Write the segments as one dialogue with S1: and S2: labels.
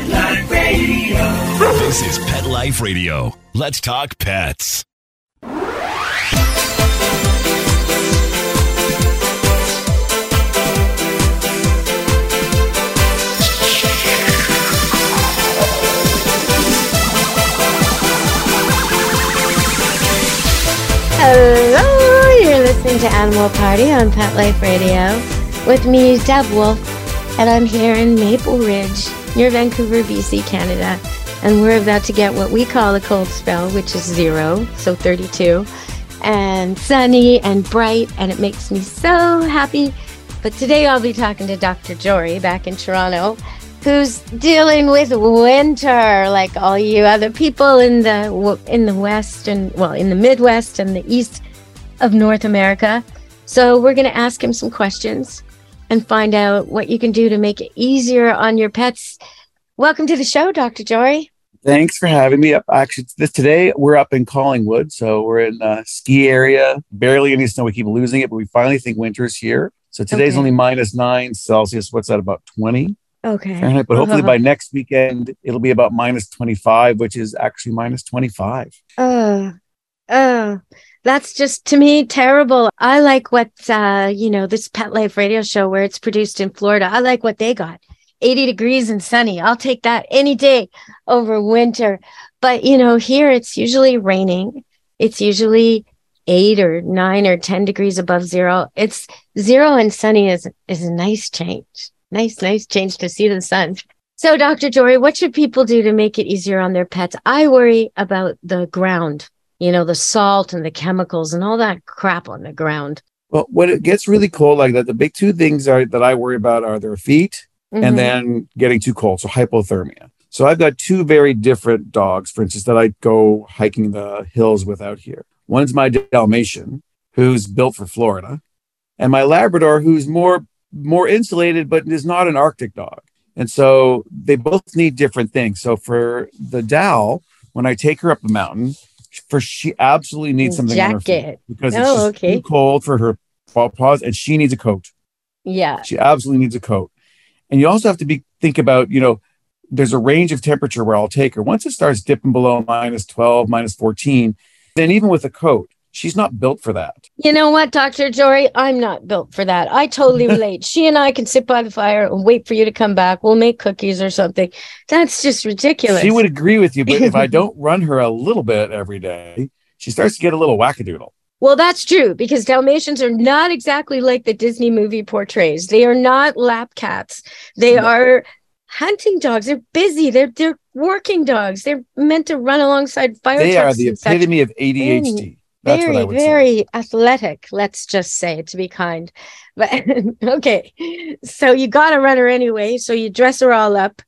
S1: Pet Life Radio.
S2: This is Pet Life Radio. Let's talk pets.
S3: Hello, you're listening to Animal Party on Pet Life Radio with me, Deb Wolf, and I'm here in Maple Ridge near Vancouver, BC, Canada. And we're about to get what we call a cold spell, which is zero, so 32, and sunny and bright, and it makes me so happy. But today I'll be talking to Dr. Jory back in Toronto, who's dealing with winter like all you other people in the in the west and well in the midwest and the east of north america so we're going to ask him some questions and find out what you can do to make it easier on your pets welcome to the show dr jory
S4: Thanks for having me up. Actually, this today we're up in Collingwood, so we're in a ski area. Barely any snow. We keep losing it, but we finally think winter's here. So today's
S3: Okay.
S4: only minus nine Celsius. What's that? About twenty
S3: okay
S4: Fahrenheit. But hopefully
S3: Uh-huh.
S4: by next weekend it'll be about minus twenty five, which is actually minus twenty five.
S3: Oh, oh, that's just to me terrible. I like what uh, you know, this Pet Life radio show where it's produced in Florida. I like what they got. 80 degrees and sunny. I'll take that any day over winter. But you know, here it's usually raining. It's usually eight or nine or 10 degrees above zero. It's zero and sunny is is a nice change. Nice, nice change to see the sun. So, Dr. Jory, what should people do to make it easier on their pets? I worry about the ground, you know, the salt and the chemicals and all that crap on the ground.
S4: Well, when it gets really cold like that, the big two things are that I worry about are their feet
S3: Mhm.
S4: and then getting too cold, so hypothermia. So I've got two very different dogs, for instance, that I go hiking the hills with out here. One's my Dalmatian, who's built for Florida, and my Labrador, who's more more insulated, but is not an Arctic dog. And so they both need different things. So for the Dal, when I take her up a mountain, for she absolutely needs something on her feet
S3: jacket.
S4: because it's
S3: Oh,
S4: just
S3: okay.
S4: too cold for her paw- paws, and she needs a coat.
S3: Yeah.
S4: She absolutely needs a coat. And you also have to be think about, you know, there's a range of temperature where I'll take her. Once it starts dipping below minus 12, minus 14, then even with a coat, she's not built for that.
S3: You know what, Dr. Jory? I'm not built for that. I totally relate. she and I can sit by the fire and wait for you to come back. We'll make cookies or something. That's just ridiculous.
S4: She would agree with you, but if I don't run her a little bit every day, she starts to get a little wackadoodle.
S3: Well, that's true because Dalmatians are not exactly like the Disney movie portrays. They are not lap cats. They
S4: No.
S3: are hunting dogs. They're busy. They're they're working dogs. They're meant to run alongside fire
S4: They are the
S3: and such.
S4: epitome of ADHD. That's
S3: very
S4: would say.
S3: very athletic. Let's just say to be kind. But okay, so you got to run her anyway. So you dress her all up.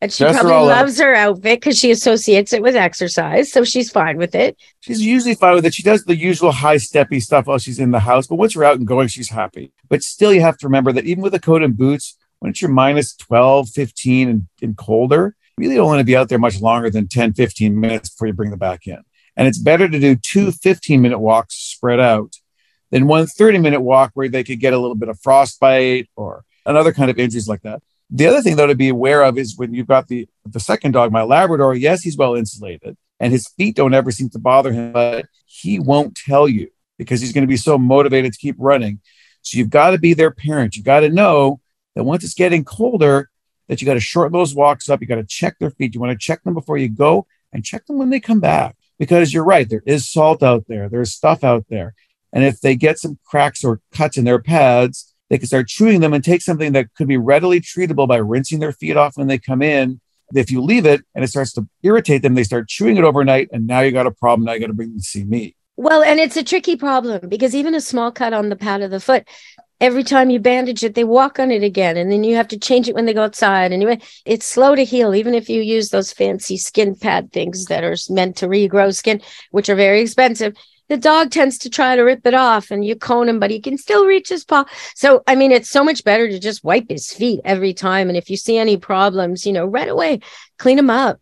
S3: And she
S4: Dress her
S3: probably
S4: up.
S3: loves her outfit because she associates it with exercise. So she's fine with it.
S4: She's usually fine with it. She does the usual high steppy stuff while she's in the house, but once we're out and going, she's happy. But still, you have to remember that even with a coat and boots, when it's your minus 12, 15, and, and colder, you really don't want to be out there much longer than 10, 15 minutes before you bring them back in. And it's better to do two 15 minute walks spread out than one 30 minute walk where they could get a little bit of frostbite or another kind of injuries like that. The other thing, though, to be aware of is when you've got the the second dog, my Labrador. Yes, he's well insulated, and his feet don't ever seem to bother him, but he won't tell you because he's going to be so motivated to keep running. So you've got to be their parent. You've got to know that once it's getting colder, that you got to shorten those walks up. You got to check their feet. You want to check them before you go, and check them when they come back because you're right. There is salt out there. There's stuff out there, and if they get some cracks or cuts in their pads they can start chewing them and take something that could be readily treatable by rinsing their feet off when they come in. If you leave it and it starts to irritate them, they start chewing it overnight, and now you got a problem. Now you got to bring them to see me.
S3: Well, and it's a tricky problem because even a small cut on the pad of the foot, every time you bandage it, they walk on it again, and then you have to change it when they go outside. And it's slow to heal, even if you use those fancy skin pad things that are meant to regrow skin, which are very expensive. The dog tends to try to rip it off, and you cone him, but he can still reach his paw. So, I mean, it's so much better to just wipe his feet every time. And if you see any problems, you know, right away, clean them up.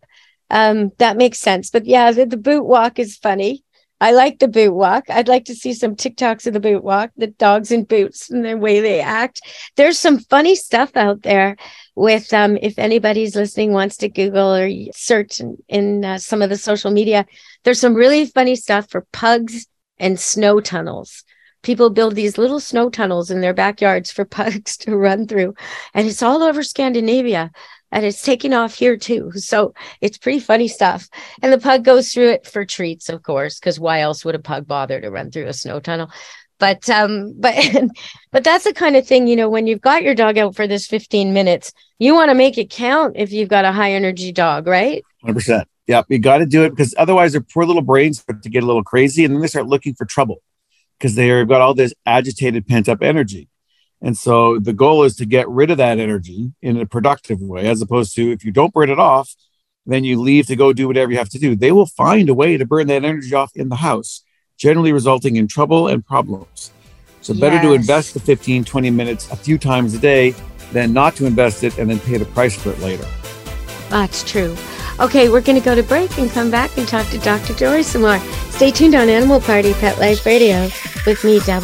S3: Um, that makes sense. But yeah, the, the boot walk is funny. I like the boot walk. I'd like to see some TikToks of the boot walk, the dogs in boots and the way they act. There's some funny stuff out there with um if anybody's listening wants to Google or search in, in uh, some of the social media, there's some really funny stuff for pugs and snow tunnels. People build these little snow tunnels in their backyards for pugs to run through. And it's all over Scandinavia and it's taking off here too. So it's pretty funny stuff. And the pug goes through it for treats, of course, because why else would a pug bother to run through a snow tunnel? But um, but but that's the kind of thing, you know, when you've got your dog out for this 15 minutes, you want to make it count if you've got a high energy dog, right?
S4: 100%. Yep. You got to do it because otherwise their poor little brains start to get a little crazy and then they start looking for trouble because they've got all this agitated, pent up energy. And so the goal is to get rid of that energy in a productive way, as opposed to if you don't burn it off, then you leave to go do whatever you have to do. They will find a way to burn that energy off in the house, generally resulting in trouble and problems. So better to invest the 15, 20 minutes a few times a day than not to invest it and then pay the price for it later.
S3: That's true. Okay, we're going to go to break and come back and talk to Dr. Jory some more. Stay tuned on Animal Party Pet Life Radio with me, Deb.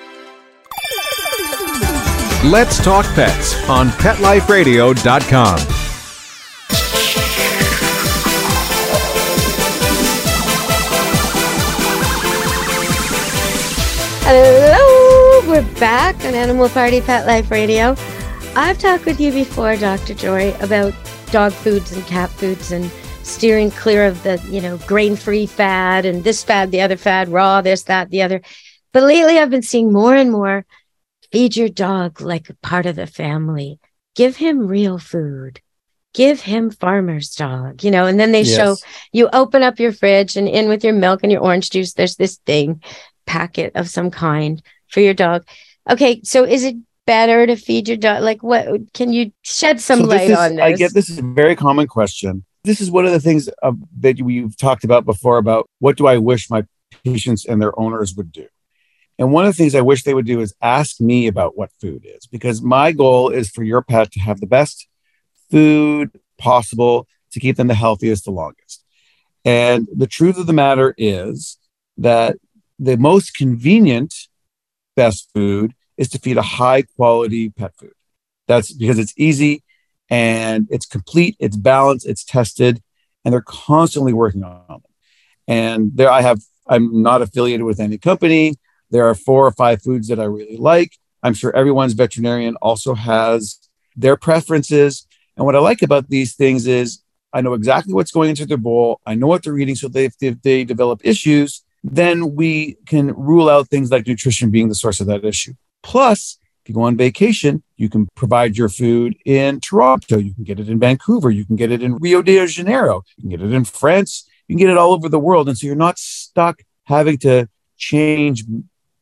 S5: Let's Talk Pets on PetLifeRadio.com.
S3: Hello, we're back on Animal Party Pet Life Radio. I've talked with you before, Dr. Jory, about dog foods and cat foods and steering clear of the, you know, grain-free fad and this fad, the other fad, raw, this, that, the other. But lately I've been seeing more and more feed your dog like a part of the family. Give him real food. Give him farmer's dog, you know, and then they show you open up your fridge and in with your milk and your orange juice, there's this thing, packet of some kind for your dog. Okay, so is it better to feed your dog? Like, what can you shed some
S4: So
S3: light
S4: is-
S3: on this?
S4: I get this is a very common question. This is one of the things uh, that we've talked about before about what do I wish my patients and their owners would do. And one of the things I wish they would do is ask me about what food is, because my goal is for your pet to have the best food possible to keep them the healthiest, the longest. And the truth of the matter is that the most convenient best food is to feed a high quality pet food. That's because it's easy and it's complete, it's balanced, it's tested, and they're constantly working on them. And there I have, I'm not affiliated with any company. There are four or five foods that I really like. I'm sure everyone's veterinarian also has their preferences. And what I like about these things is I know exactly what's going into their bowl. I know what they're eating. So they, if they, if they develop issues, then we can rule out things like nutrition being the source of that issue. Plus, if you go on vacation, you can provide your food in Toronto. You can get it in Vancouver. You can get it in Rio de Janeiro. You can get it in France. You can get it all over the world. And so you're not stuck having to change,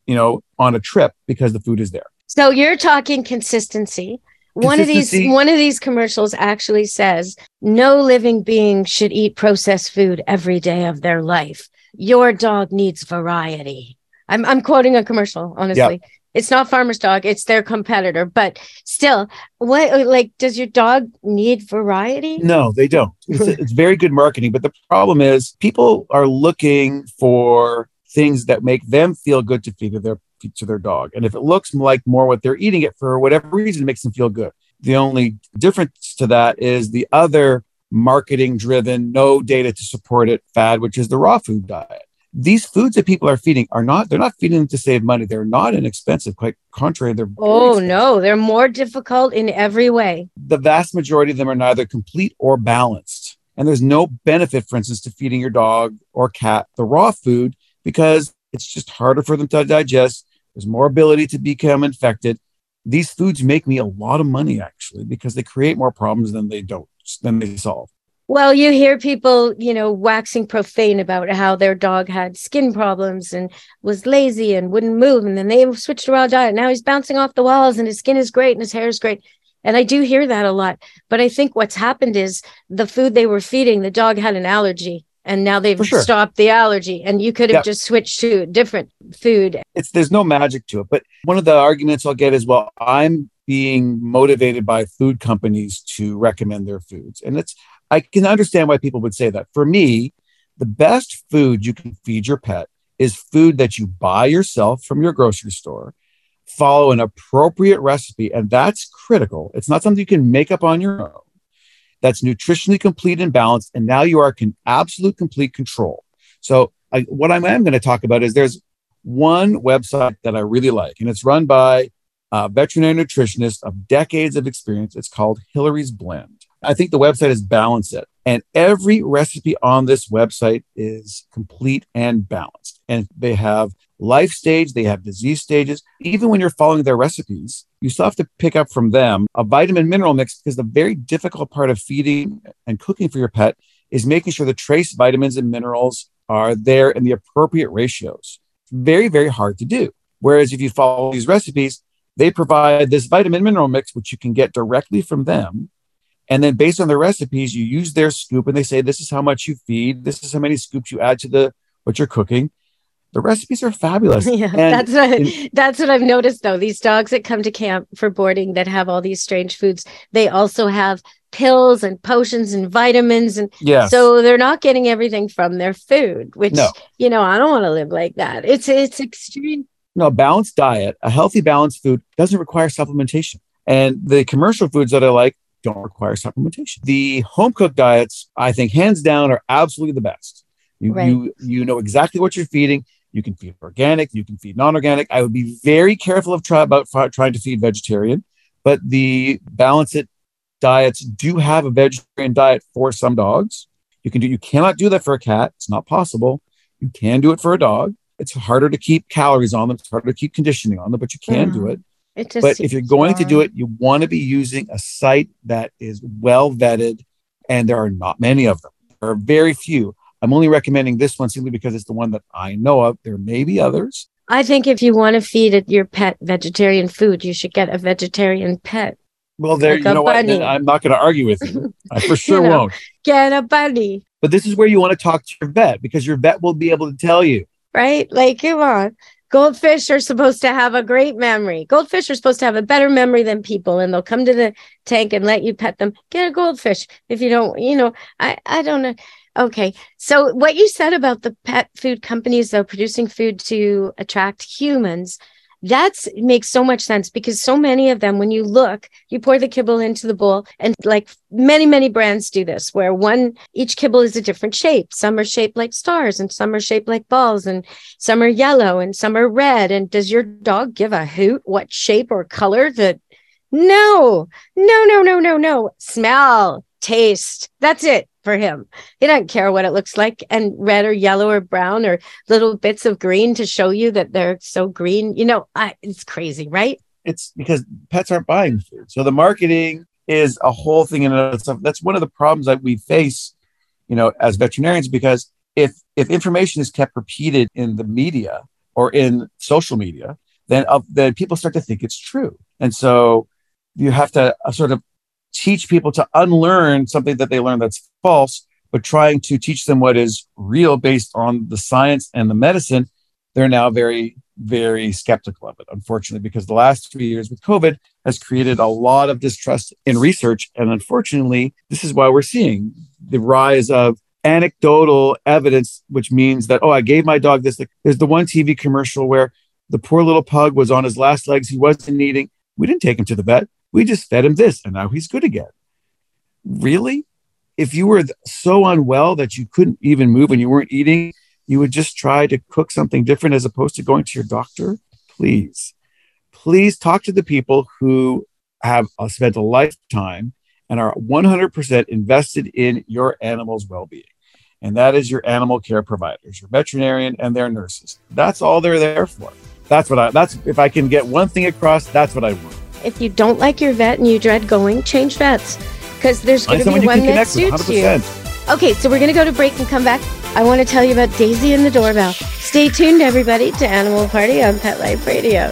S4: you know, on a trip because the food is there.
S3: So you're talking consistency. One of these one of these commercials actually says no living being should eat processed food every day of their life. Your dog needs variety. I'm I'm quoting a commercial, honestly. It's not farmer's dog, it's their competitor, but still, what like does your dog need variety?
S4: No, they don't. It's, it's very good marketing. But the problem is people are looking for things that make them feel good to feed to their to their dog. And if it looks like more what they're eating it for whatever reason, it makes them feel good. The only difference to that is the other marketing driven, no data to support it fad, which is the raw food diet. These foods that people are feeding are not, they're not feeding them to save money. They're not inexpensive, quite contrary. They're
S3: Oh no, they're more difficult in every way.
S4: the vast majority of them are neither complete or balanced. And there's no benefit, for instance, to feeding your dog or cat the raw food because it's just harder for them to digest. There's more ability to become infected. These foods make me a lot of money actually because they create more problems than they don't than they solve.
S3: Well, you hear people, you know, waxing profane about how their dog had skin problems and was lazy and wouldn't move. And then they switched to raw diet. Now he's bouncing off the walls and his skin is great and his hair is great. And I do hear that a lot. But I think what's happened is the food they were feeding, the dog had an allergy and now they've
S4: sure.
S3: stopped the allergy and you could have
S4: Yep.
S3: just switched to different food
S4: It's there's no magic to it. But one of the arguments I'll get is, well, I'm being motivated by food companies to recommend their foods. And it's I can understand why people would say that. For me, the best food you can feed your pet is food that you buy yourself from your grocery store, follow an appropriate recipe, and that's critical. It's not something you can make up on your own. That's nutritionally complete and balanced, and now you are in absolute complete control. So, I, what I am going to talk about is there's one website that I really like, and it's run by a veterinary nutritionist of decades of experience. It's called Hilary's Blend. I think the website is Balance It, and every recipe on this website is complete and balanced. And they have life stage, they have disease stages. Even when you're following their recipes, you still have to pick up from them a vitamin mineral mix because the very difficult part of feeding and cooking for your pet is making sure the trace vitamins and minerals are there in the appropriate ratios. Very, very hard to do. Whereas if you follow these recipes, they provide this vitamin mineral mix, which you can get directly from them. And then based on the recipes, you use their scoop and they say, this is how much you feed. This is how many scoops you add to the what you're cooking. The recipes are fabulous.
S3: yeah,
S4: And
S3: that's what
S4: in-
S3: that's what I've noticed though. These dogs that come to camp for boarding that have all these strange foods, they also have pills and potions and vitamins and
S4: yes.
S3: so they're not getting everything from their food, which
S4: No.
S3: you know, I don't want to live like that. It's it's extreme.
S4: no, a balanced diet, a healthy, balanced food doesn't require supplementation. And the commercial foods that I like don't require supplementation. The home cooked diets, I think, hands down, are absolutely the best. You,
S3: Right.
S4: you, you know exactly what you're feeding. You can feed organic, you can feed non organic. I would be very careful of try, about trying to feed vegetarian, but the balance it diets do have a vegetarian diet for some dogs. You can do, you cannot do that for a cat. It's not possible. You can do it for a dog. It's harder to keep calories on them. It's harder to keep conditioning on them, but you can do
S3: Mhm.
S4: it.
S3: It just
S4: But if you're going to do it, you want to be using a site that is well vetted, and there are not many of them. There are very few. I'm only recommending this one simply because it's the one that I know of. There may be others.
S3: I think if you want to feed it your pet vegetarian food, you should get a vegetarian pet.
S4: Well, there,
S3: Like
S4: you know what? I'm not going to argue with you. I for sure
S3: know.
S4: won't.
S3: Get a bunny,
S4: But this is where you want to talk to your vet because your vet will be able to tell you.
S3: right? Like, come on. Goldfish are supposed to have a great memory. Goldfish are supposed to have a better memory than people, and they'll come to the tank and let you pet them. Get a goldfish if you don't, you know. I I don't know. Okay, so what you said about the pet food companies though producing food to attract humans, that's makes so much sense because so many of them, when you look, you pour the kibble into the bowl, and like many many brands do this, where one each kibble is a different shape. Some are shaped like stars, and some are shaped like balls, and some are yellow and some are red. And does your dog give a hoot what shape or color that? No, no, no, no, no, no. Smell, taste. That's it for him. He doesn't care what it looks like. And red or yellow or brown or little bits of green to show you that they're so green. You know, I, it's crazy, right?
S4: It's because pets aren't buying food. So the marketing is a whole thing in and itself. That's one of the problems that we face, you know, as veterinarians, because if if information is kept repeated in the media or in social media, then uh, then people start to think it's true. And so you have to uh, sort of teach people to unlearn something that they learned that's false, but trying to teach them what is real based on the science and the medicine. They're now very, very skeptical of it, unfortunately, because the last three years with COVID has created a lot of distrust in research. And unfortunately, this is why we're seeing the rise of anecdotal evidence, which means that, oh, I gave my dog this. Like, there's the one TV commercial where the poor little pug was on his last legs. He wasn't eating. We didn't take him to the vet. We just fed him this, and now he's good again. Really? If you were so unwell that you couldn't even move and you weren't eating, you would just try to cook something different as opposed to going to your doctor? Please, please talk to the people who have uh, spent a lifetime and are 100% invested in your animal's well being. And that is your animal care providers, your veterinarian and their nurses. That's all they're there for. That's what I, that's, if I can get one thing across, that's what I want.
S3: If you don't like your vet and you dread going, change vets because there's going to be
S4: someone you can
S3: one that
S4: with,
S3: suits you. Okay, so we're going to go to break and come back. I want to tell you about Daisy and the doorbell. Stay tuned, everybody, to Animal Party on Pet Life Radio.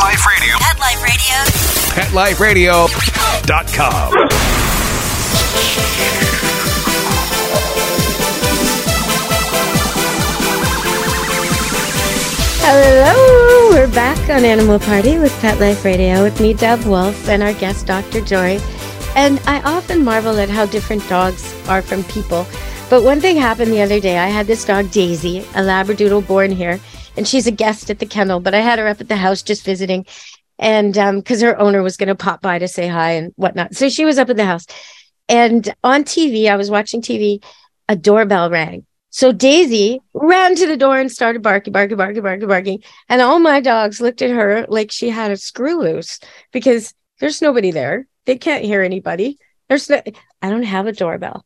S5: PetLifeRadio.com.
S3: Hello, we're back on Animal Party with Pet Life Radio with me, Deb Wolf, and our guest, Dr. Jory. And I often marvel at how different dogs are from people. But one thing happened the other day. I had this dog, Daisy, a Labradoodle born here, and she's a guest at the kennel, but I had her up at the house just visiting. And um, because her owner was going to pop by to say hi and whatnot. So she was up in the house. And on TV, I was watching TV, a doorbell rang. So Daisy ran to the door and started barking, barking, barking, barking, barking. And all my dogs looked at her like she had a screw loose because there's nobody there. They can't hear anybody. There's no, I don't have a doorbell.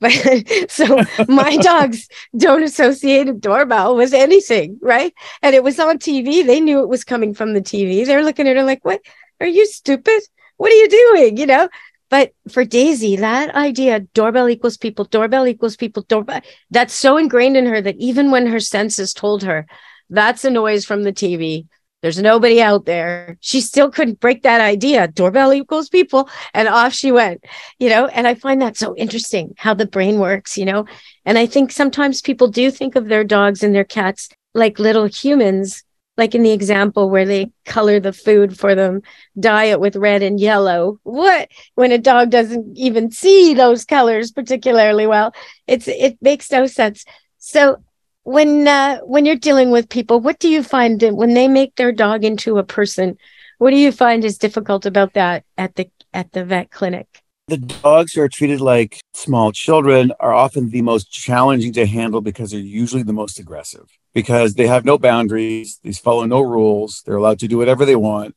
S3: But so my dogs don't associate a doorbell with anything, right? And it was on TV. They knew it was coming from the TV. They're looking at her like, what? Are you stupid? What are you doing? You know? But for Daisy, that idea, doorbell equals people, doorbell equals people, doorbell, that's so ingrained in her that even when her senses told her that's a noise from the TV, there's nobody out there, she still couldn't break that idea. Doorbell equals people. And off she went, you know, and I find that so interesting how the brain works, you know. And I think sometimes people do think of their dogs and their cats like little humans like in the example where they color the food for them, dye it with red and yellow. What when a dog doesn't even see those colors particularly well? It's it makes no sense. So when uh, when you're dealing with people, what do you find when they make their dog into a person? What do you find is difficult about that at the at the vet clinic?
S4: The dogs who are treated like small children are often the most challenging to handle because they're usually the most aggressive because they have no boundaries, they follow no rules, they're allowed to do whatever they want.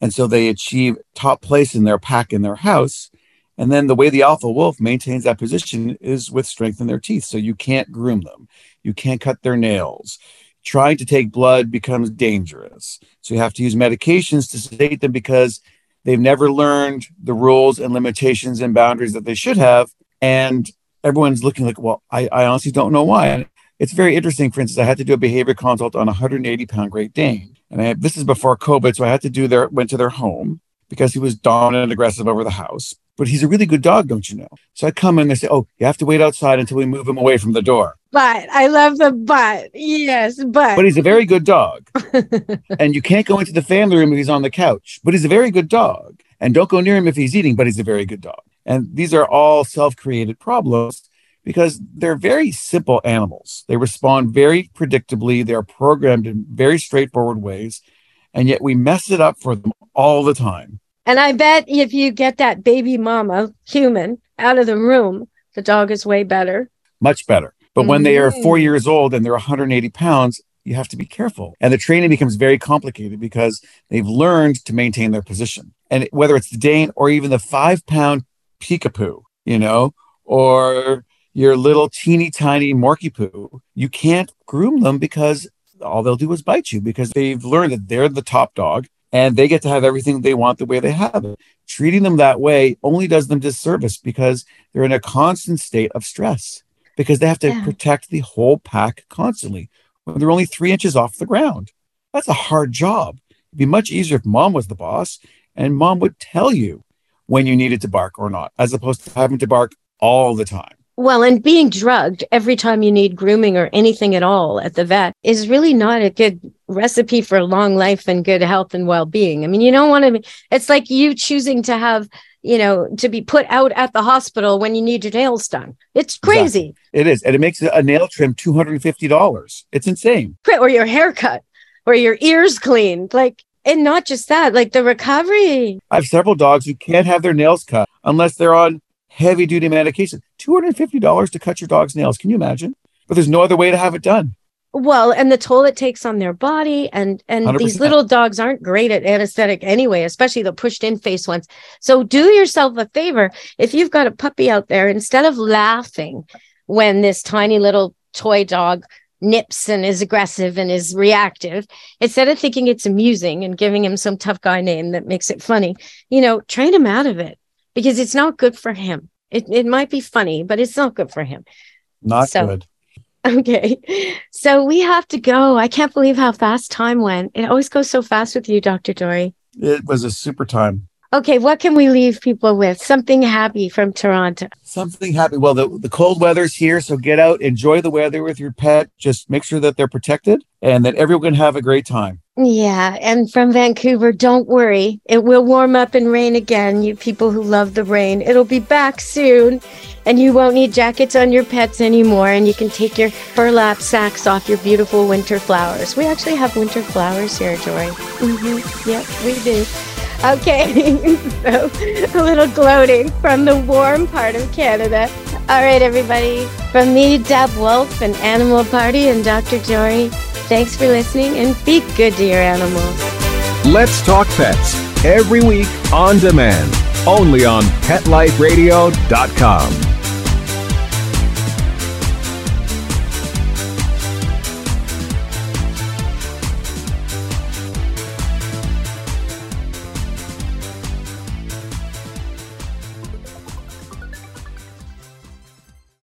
S4: And so they achieve top place in their pack in their house. And then the way the alpha wolf maintains that position is with strength in their teeth. So you can't groom them, you can't cut their nails. Trying to take blood becomes dangerous. So you have to use medications to sedate them because they've never learned the rules and limitations and boundaries that they should have. And everyone's looking like, well, I, I honestly don't know why. And it's very interesting. For instance, I had to do a behavior consult on a 180 pound Great Dane. And I, this is before COVID. So I had to do their, went to their home because he was dominant and aggressive over the house. But he's a really good dog, don't you know? So I come in and they say, oh, you have to wait outside until we move him away from the door.
S3: But I love the but. Yes, but.
S4: But he's a very good dog. and you can't go into the family room if he's on the couch. But he's a very good dog. And don't go near him if he's eating, but he's a very good dog. And these are all self created problems because they're very simple animals. They respond very predictably, they're programmed in very straightforward ways. And yet we mess it up for them all the time.
S3: And I bet if you get that baby mama human out of the room, the dog is way better.
S4: Much better. But when they are
S3: Mhm.
S4: four years old and they're 180 pounds, you have to be careful. And the training becomes very complicated because they've learned to maintain their position. And whether it's the Dane or even the five pound peekapoo, you know, or your little teeny tiny Morky Poo, you can't groom them because all they'll do is bite you because they've learned that they're the top dog and they get to have everything they want the way they have it. Treating them that way only does them disservice because they're in a constant state of stress because they have to
S3: Yeah.
S4: protect the whole pack constantly when they're only three inches off the ground. That's a hard job. It'd be much easier if mom was the boss and mom would tell you when you needed to bark or not, as opposed to having to bark all the time.
S3: Well, and being drugged every time you need grooming or anything at all at the vet is really not a good recipe for long life and good health and well being. I mean, you don't want to, be, it's like you choosing to have, you know, to be put out at the hospital when you need your nails done. It's crazy.
S4: Exactly. It is. And it makes a nail trim $250. It's insane.
S3: Or your haircut or your ears cleaned. Like, and not just that, like the recovery.
S4: I have several dogs who can't have their nails cut unless they're on heavy duty medication. $250 to cut your dog's nails. Can you imagine? But there's no other way to have it done.
S3: Well, and the toll it takes on their body, and and 100%. these little dogs aren't great at anesthetic anyway, especially the pushed in face ones. So do yourself a favor if you've got a puppy out there, instead of laughing when this tiny little toy dog nips and is aggressive and is reactive, instead of thinking it's amusing and giving him some tough guy name that makes it funny, you know, train him out of it because it's not good for him. It, it might be funny, but it's not good for him.
S4: Not so, good.
S3: Okay. So we have to go. I can't believe how fast time went. It always goes so fast with you, Dr. Jory.
S4: It was a super time.
S3: Okay, what can we leave people with? Something happy from Toronto.
S4: Something happy. Well, the, the cold weather's here, so get out, enjoy the weather with your pet. Just make sure that they're protected and that everyone can have a great time.
S3: Yeah, and from Vancouver, don't worry. It will warm up and rain again, you people who love the rain. It'll be back soon, and you won't need jackets on your pets anymore, and you can take your burlap sacks off your beautiful winter flowers. We actually have winter flowers here, Joy. Mm-hmm. Yep, we do. Okay, so a little gloating from the warm part of Canada. All right, everybody. From me, Deb Wolf, and Animal Party, and Dr. Jory, thanks for listening and be good to your animals.
S6: Let's Talk Pets every week on demand, only on PetLifeRadio.com.